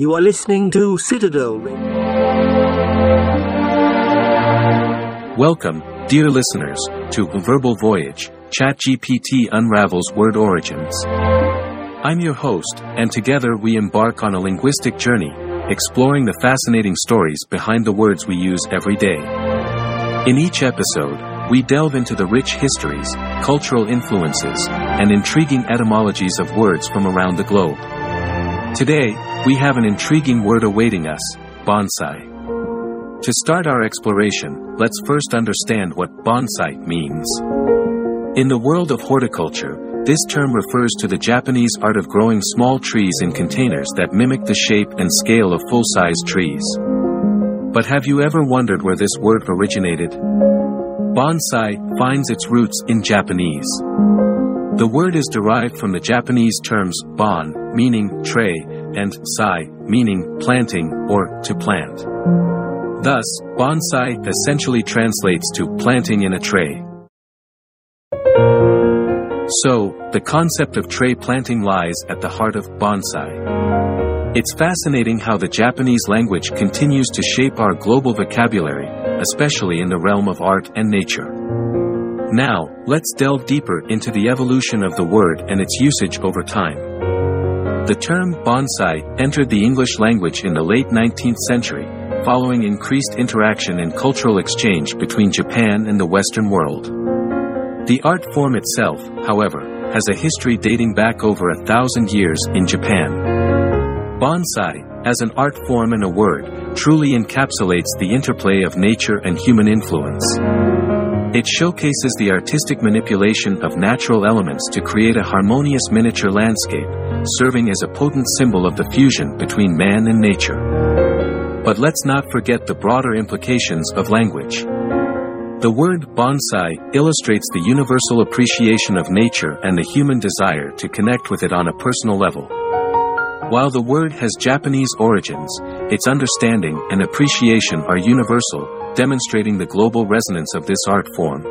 You are listening to Citadel. Welcome, dear listeners, to Verbal Voyage, ChatGPT Unravels Word Origins. I'm your host, and together we embark on a linguistic journey, exploring the fascinating stories behind the words we use every day. In each episode, we delve into the rich histories, cultural influences, and intriguing etymologies of words from around the globe. Today, we have an intriguing word awaiting us bonsai. To start our exploration, let's first understand what bonsai means. In the world of horticulture, this term refers to the Japanese art of growing small trees in containers that mimic the shape and scale of full sized trees. But have you ever wondered where this word originated? Bonsai finds its roots in Japanese. The word is derived from the Japanese terms bon, meaning tray, and sai, meaning planting or to plant. Thus, bonsai essentially translates to planting in a tray. So, the concept of tray planting lies at the heart of bonsai. It's fascinating how the Japanese language continues to shape our global vocabulary, especially in the realm of art and nature. Now, let's delve deeper into the evolution of the word and its usage over time. The term bonsai entered the English language in the late 19th century, following increased interaction and cultural exchange between Japan and the Western world. The art form itself, however, has a history dating back over a thousand years in Japan. Bonsai, as an art form and a word, truly encapsulates the interplay of nature and human influence. It showcases the artistic manipulation of natural elements to create a harmonious miniature landscape, serving as a potent symbol of the fusion between man and nature. But let's not forget the broader implications of language. The word bonsai illustrates the universal appreciation of nature and the human desire to connect with it on a personal level. While the word has Japanese origins, its understanding and appreciation are universal, demonstrating the global resonance of this art form.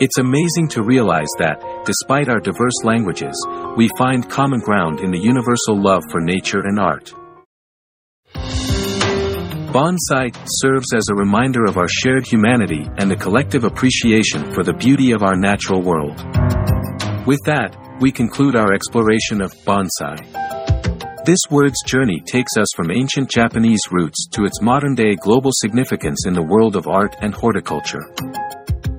It's amazing to realize that, despite our diverse languages, we find common ground in the universal love for nature and art. Bonsai serves as a reminder of our shared humanity and the collective appreciation for the beauty of our natural world. With that, we conclude our exploration of bonsai. This word's journey takes us from ancient Japanese roots to its modern day global significance in the world of art and horticulture.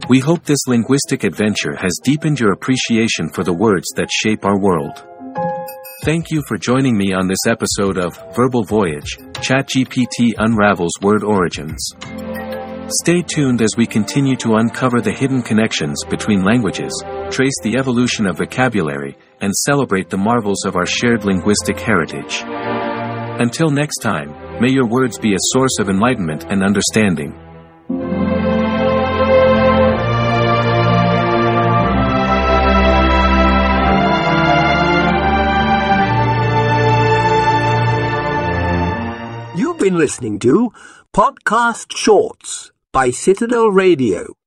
We hope this linguistic adventure has deepened your appreciation for the words that shape our world. Thank you for joining me on this episode of Verbal Voyage ChatGPT Unravels Word Origins. Stay tuned as we continue to uncover the hidden connections between languages, trace the evolution of vocabulary, and celebrate the marvels of our shared linguistic heritage. Until next time, may your words be a source of enlightenment and understanding. You've been listening to Podcast Shorts by Citadel Radio.